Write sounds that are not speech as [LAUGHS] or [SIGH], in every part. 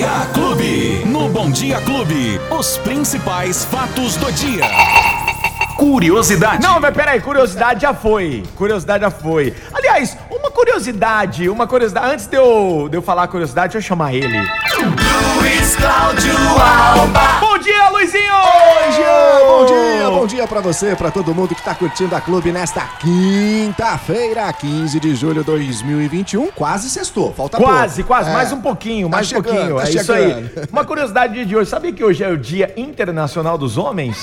Dia Clube. No Bom Dia Clube, os principais fatos do dia. Curiosidade. Não, mas peraí, curiosidade já foi. Curiosidade já foi. Aliás, uma curiosidade, uma curiosidade. Antes de eu, de eu falar a curiosidade, deixa eu chamar ele. Luiz Cláudio Alba. Pra você, pra todo mundo que tá curtindo a Clube nesta quinta-feira, 15 de julho de 2021. Quase sextou, falta Quase, pouco. quase, É. mais um pouquinho, Tá mais um chegando, pouquinho. tá é isso chegando. aí. Uma curiosidade de hoje. Sabia que hoje é o Dia Internacional dos Homens?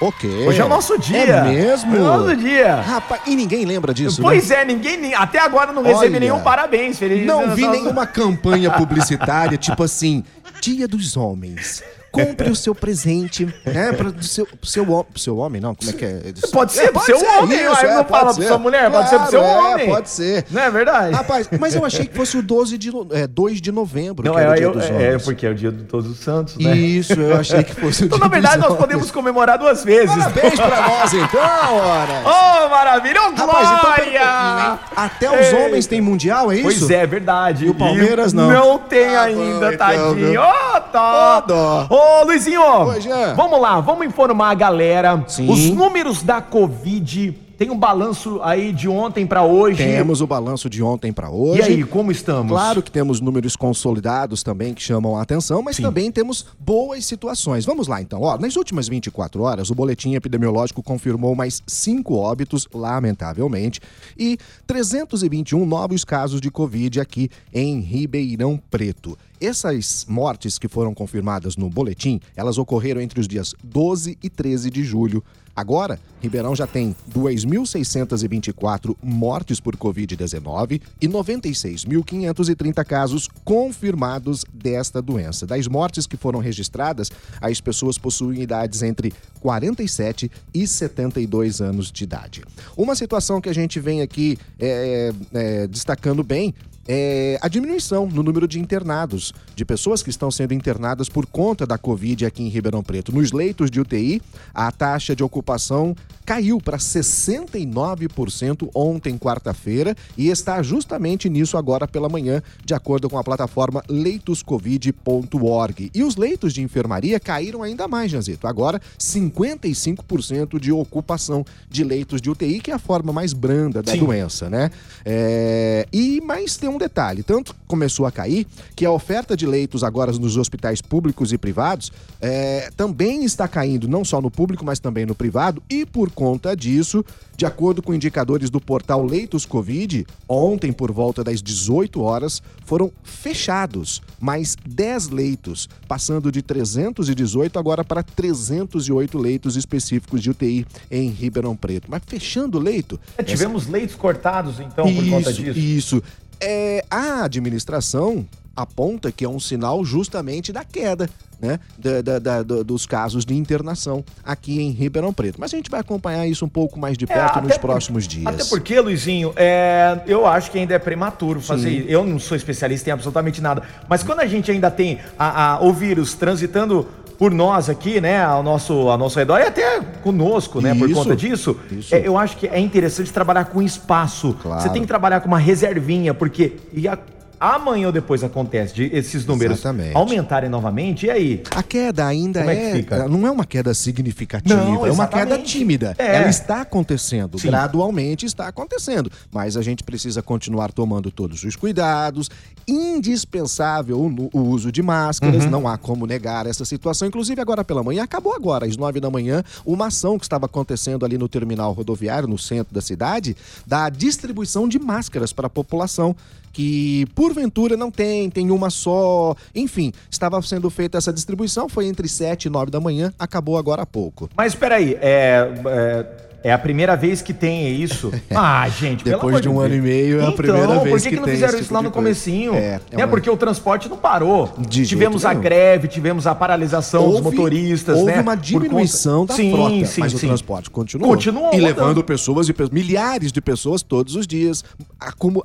Ok. Hoje é o nosso dia. É mesmo? É o nosso dia. Rapaz, e ninguém lembra disso, Pois né? é, ninguém até agora não recebe Olha, nenhum parabéns. Feliz Não vi nenhuma campanha [LAUGHS] publicitária, tipo assim, Dia dos Homens. Compre o seu presente, né? Pra, do seu, pro seu, pro seu homem, não? Como é que é? Pode ser pro seu homem, isso, aí é, não fala pra ser. sua mulher, pode ser pro seu Claro, é, homem. pode ser. Não é verdade? Rapaz, mas eu achei que fosse o 12 de, é, 2 de novembro, Não, que era é, o Dia eu- dos é, Homens. porque é o dia de todos os santos, né? Isso, eu achei que fosse o [LAUGHS] Então, Dia na verdade, nós Homens. podemos comemorar duas vezes. Parabéns pra nós, então, ora. [LAUGHS] Oh, maravilha! Oh, Rapaz, então glória! hein? Até os Eita. homens têm mundial, é isso? Pois é, verdade. E o Palmeiras não? Não tem Ah, ainda, bom, então, tadinho. Ó, tá. Ô, Luizinho, Oi, Jean. vamos lá, vamos informar a galera. Sim. Os números da Covid, tem um balanço aí de ontem pra hoje. Temos o balanço de ontem pra hoje. E aí, como estamos? Claro que temos números consolidados também que chamam a atenção, mas Sim. também temos boas situações. Vamos lá então. Ó, nas últimas 24 horas, o boletim epidemiológico confirmou mais cinco óbitos, lamentavelmente, e 321 novos casos de Covid aqui em Ribeirão Preto. Essas mortes que foram confirmadas no boletim, elas ocorreram entre os dias 12 e 13 de julho. Agora, Ribeirão já tem 2.624 mortes por Covid-19 e 96.530 casos confirmados desta doença. Das mortes que foram registradas, as pessoas possuem idades entre 47 e 72 anos de idade. Uma situação que a gente vem aqui é, é, destacando bem é a diminuição no número de internados, de pessoas que estão sendo internadas por conta da Covid aqui em Ribeirão Preto. Nos leitos de UTI, a taxa de ocupação caiu para 69% ontem, quarta-feira, e está justamente nisso agora pela manhã, de acordo com a plataforma leitoscovid.org. E os leitos de enfermaria caíram ainda mais, Janzito. Agora, 55% de ocupação de leitos de UTI, que é a forma mais branda da Sim. doença, né? É, E mais tem um detalhe, tanto começou a cair que a oferta de leitos agora nos hospitais públicos e privados é, também está caindo, não só no público, mas também no privado, e por conta disso, de acordo com indicadores do portal Leitos Covid, ontem por volta das 18 horas foram fechados mais 10 leitos, passando de 318 agora para 308 leitos específicos de UTI em Ribeirão Preto. Mas fechando leito, É, Tivemos leitos cortados, então, por conta isso, disso. Isso. É, a administração aponta que é um sinal justamente da queda, né? da- da- da- do- dos casos de internação aqui em Ribeirão Preto. Mas a gente vai acompanhar isso um pouco mais de perto É, nos por- próximos dias. Até porque, Luizinho, é, eu acho que ainda é prematuro fazer Sim. isso. Eu não sou especialista em absolutamente nada. Mas quando a gente ainda tem a, a- o vírus transitando por nós aqui, né, ao nosso, ao nosso redor e até conosco, né, por Isso. conta disso, Isso. é, eu acho que é interessante trabalhar com espaço. Claro. Você tem que trabalhar com uma reservinha, porque e a- amanhã ou depois acontece de esses números Exatamente. aumentarem novamente. E aí? A queda ainda Como é é, fica? não é uma queda significativa, Não, é uma queda tímida. É. Ela está acontecendo, Sim. gradualmente está acontecendo, mas a gente precisa continuar tomando todos os cuidados. Indispensável o, o uso de Uhum. máscaras, não há como negar essa situação. Inclusive agora pela manhã, acabou agora, às nove da manhã, uma ação que estava acontecendo ali no terminal rodoviário, no centro da cidade, da distribuição de máscaras para a população que porventura não tem, tem uma só. Enfim, estava sendo feita essa distribuição, foi entre 7 e 9 da manhã, acabou agora há pouco. Mas peraí, é, é, é a primeira vez que tem isso? [LAUGHS] Ah, gente, Depois de um ano e meio, é a Então, primeira vez por que, que que não tem fizeram isso tipo lá no comecinho? É, é né? uma- Porque o transporte não parou. De tivemos a nenhum. greve, tivemos a paralisação dos Houve- motoristas, houve né? uma por diminuição conta- da sim, frota, sim, mas o sim. transporte continuou. Continuou E levando pessoas, e milhares de pessoas todos os dias,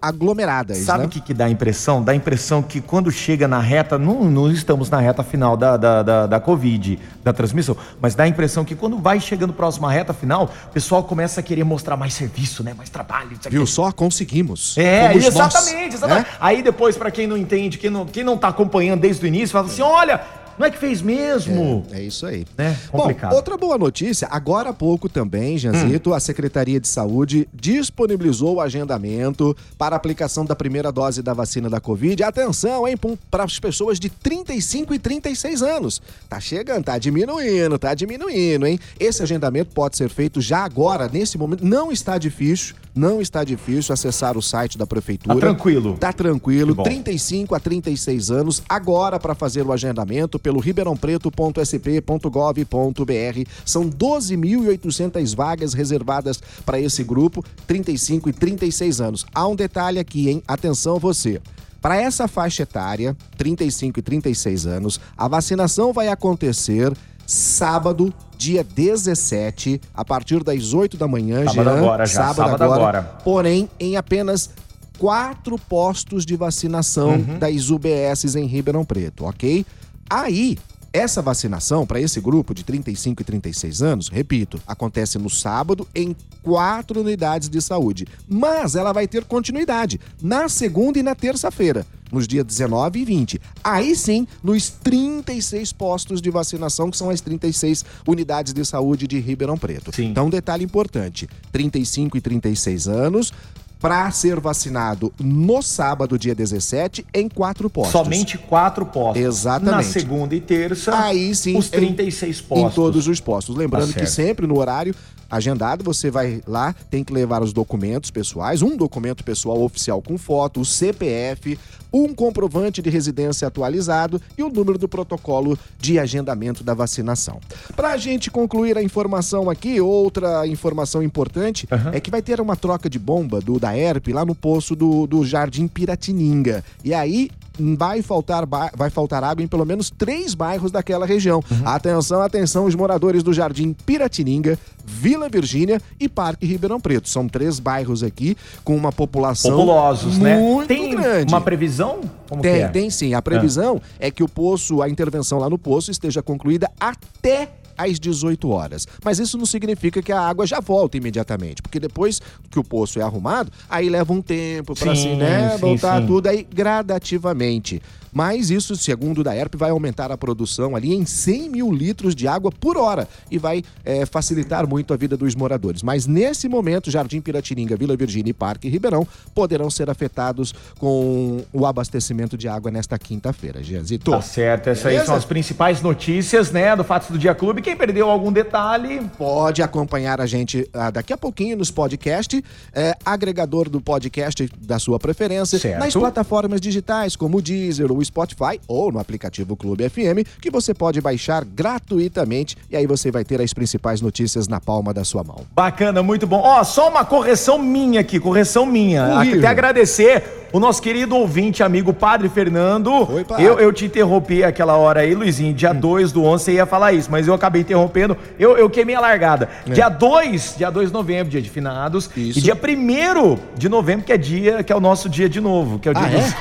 aglomeradas, Sabe né? o que, que dá a impressão? Dá a impressão que quando chega na reta, não, não estamos na reta final da, da, da, da Covid, da transmissão, mas dá a impressão que quando vai chegando próximo à reta final, o pessoal começa a querer mostrar mais serviço, né? Mais trabalho. aqui. Viu só? Conseguimos. É, Fomos exatamente, exatamente. né? Aí depois, pra quem não entende, quem não, quem não tá acompanhando desde o início, fala assim: olha, não é que fez mesmo. É isso aí. Né? Complicado. Hum. Bom, outra boa notícia, agora há pouco também, Janzito, a Secretaria de Saúde disponibilizou o agendamento para a aplicação da primeira dose da vacina da Covid. Atenção, hein, para as pessoas de 35 e 36 anos. Tá chegando, tá diminuindo, tá diminuindo, hein? Esse agendamento pode ser feito já agora, nesse momento. Não está difícil, não está difícil acessar o site da prefeitura. Tá tranquilo. Tá tranquilo, Que bom. 35 a 36 anos, agora para fazer o agendamento pelo ribeirãopreto.sp.gov.br. São 12.800 vagas reservadas para esse grupo, 35 e 36 anos. Há um detalhe aqui, hein? Atenção você. Para essa faixa etária, 35 e 36 anos, a vacinação vai acontecer sábado, dia 17, a partir das 8 da manhã, Sábado Jean. agora já, sábado agora. Porém, em apenas quatro postos de vacinação Uhum. das UBSs em Ribeirão Preto, ok? Aí, essa vacinação para esse grupo de 35 e 36 anos, repito, acontece no sábado em quatro unidades de saúde. Mas ela vai ter continuidade na segunda e na terça-feira. Nos dias 19 e 20. Aí sim, nos 36 postos de vacinação, que são as 36 unidades de saúde de Ribeirão Preto. Sim. Então, um detalhe importante: 35 e 36 anos, para ser vacinado no sábado, dia 17, em quatro postos. Somente quatro postos. Exatamente. Na segunda e terça, Aí sim, os em- 36 postos. Em todos os postos. Lembrando Tá que sempre no horário agendado, você vai lá, tem que levar os documentos pessoais, um documento pessoal oficial com foto, o CPF, um comprovante de residência atualizado e o número do protocolo de agendamento da vacinação. Para a gente concluir a informação aqui, outra informação importante Aham. é que vai ter uma troca de bomba do da ERP lá no poço do, do Jardim Piratininga. E aí vai faltar, vai faltar água em pelo menos três bairros daquela região. Uhum. Atenção, atenção, os moradores do Jardim Piratininga, Vila Virgínia e Parque Ribeirão Preto. São três bairros aqui com uma população Populosos, né? muito Tem grande. uma previsão? Como Tem, é? tem sim. A previsão é que o poço, a intervenção lá no poço esteja concluída até às 18 horas. Mas isso não significa que a água já volta imediatamente, porque depois que o poço é arrumado, aí leva um tempo para Sim, assim, né, sim, voltar sim. tudo aí gradativamente. Mas isso, segundo o da ERP, vai aumentar a produção ali em 100 mil litros de água por hora e vai eh, facilitar muito a vida dos moradores. Mas nesse momento, Jardim Piratininga, Vila Virgínia e Parque Ribeirão poderão ser afetados com o abastecimento de água nesta quinta-feira. Gianzito. Tá certo, essas aí são as principais notícias, né, do Fatos do Dia Clube. Quem perdeu algum detalhe, Pode acompanhar a gente ah, daqui a pouquinho nos podcasts, é, agregador do podcast da sua preferência, Certo. nas plataformas digitais como o Deezer o Spotify ou no aplicativo Clube FM, que você pode baixar gratuitamente e aí você vai ter as principais notícias na palma da sua mão. Bacana, muito bom. Ó, só uma correção minha aqui, correção minha. Horrível. Até agradecer o nosso querido ouvinte, amigo Padre Fernando. Oi, Padre. Eu, eu te interrompi aquela hora aí, Luizinho. Dia 2 do 11 você ia falar isso, mas eu acabei interrompendo. Eu, eu queimei a largada. Dia 2, dia 2 de novembro, dia de finados. É. Isso. E dia 1 de novembro, que é dia, que é o nosso dia de novo, que é o dia, Ah, dos- é?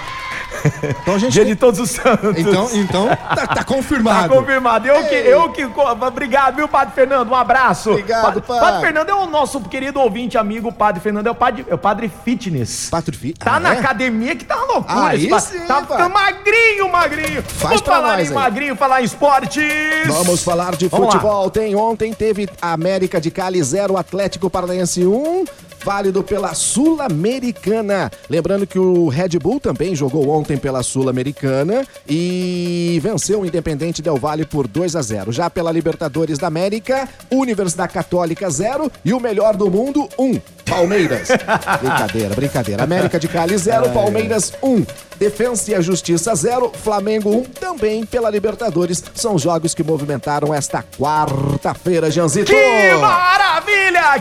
Então a gente dia tem- de todos os santos. Então, então tá, tá confirmado. Tá confirmado. Eu que, eu que. Obrigado, viu, Padre Fernando? Um abraço. Obrigado, Pa- Padre. Padre Fernando é o nosso querido ouvinte, amigo. Padre Fernando é o Padre, é o padre Fitness. Patrifi- Tá Ah, na é? academia que tá uma loucura. Aí esse sim, tá Padre. ficando magrinho, magrinho. Faz Vamos falar em aí. magrinho, falar em esportes. Vamos falar de Vamos lá. futebol. Tem ontem teve América de Cali 0, Atlético Paranaense 1. Válido pela Sul-Americana. Lembrando que o Red Bull também jogou ontem pela Sul-Americana e venceu o Independente Del Valle por 2 a 0. Já pela Libertadores da América, Universidade Católica 0 e o melhor do mundo 1. Palmeiras. [LAUGHS] brincadeira, brincadeira. América de Cali 0, Palmeiras 1. Defensa e a Justiça 0, Flamengo 1, também pela Libertadores. São jogos que movimentaram esta quarta-feira, Janzito. Que maravilha!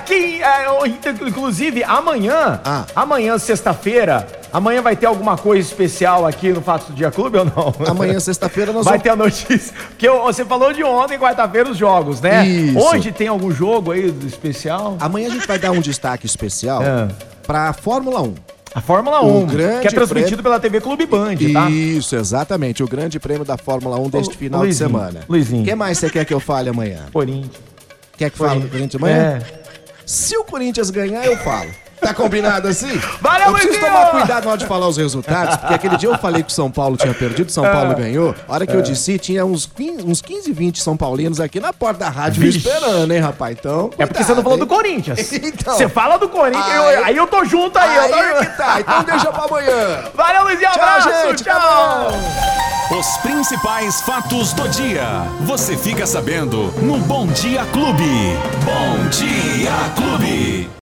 Que, é, o- inclusive, amanhã, Ah. amanhã, sexta-feira, amanhã vai ter alguma coisa especial aqui no Fatos do Dia Clube ou não? Amanhã, sexta-feira, nós [LAUGHS] Vai vamos... ter a notícia. Porque você falou de ontem, quarta-feira, os jogos, né? Isso. Hoje tem algum jogo aí especial? Amanhã a gente vai dar um destaque especial É. pra Fórmula 1. A Fórmula O 1, grande que é transmitido prêmio- pela TV Clube Band, tá? Isso, exatamente. O grande prêmio da Fórmula 1 deste final Luizinho, de semana. Luizinho. O que mais você quer que eu fale amanhã? Corinthians. Quer que fale do Corinthians amanhã? É. Se o Corinthians ganhar, eu falo. Tá combinado assim? Valeu, Eu preciso Luizinho! tomar cuidado na hora de falar os resultados, porque aquele dia eu falei que o São Paulo tinha perdido, São Paulo É. ganhou. A hora que eu disse, tinha uns 15, uns 15 20 São Paulinos aqui na porta da rádio me Vixe. esperando, hein, rapaz? Então. É porque você não falou do cuidado, Corinthians. [LAUGHS] Então. Você fala do Corinthians, Ah, eu- aí eu tô junto aí. hein? eu tô- Aí que tá, então deixa pra amanhã. [LAUGHS] Valeu, Luizinho, Tchau, abraço, gente, tchau. Os principais fatos do dia. Você fica sabendo no Bom Dia Clube. Bom Dia Clube.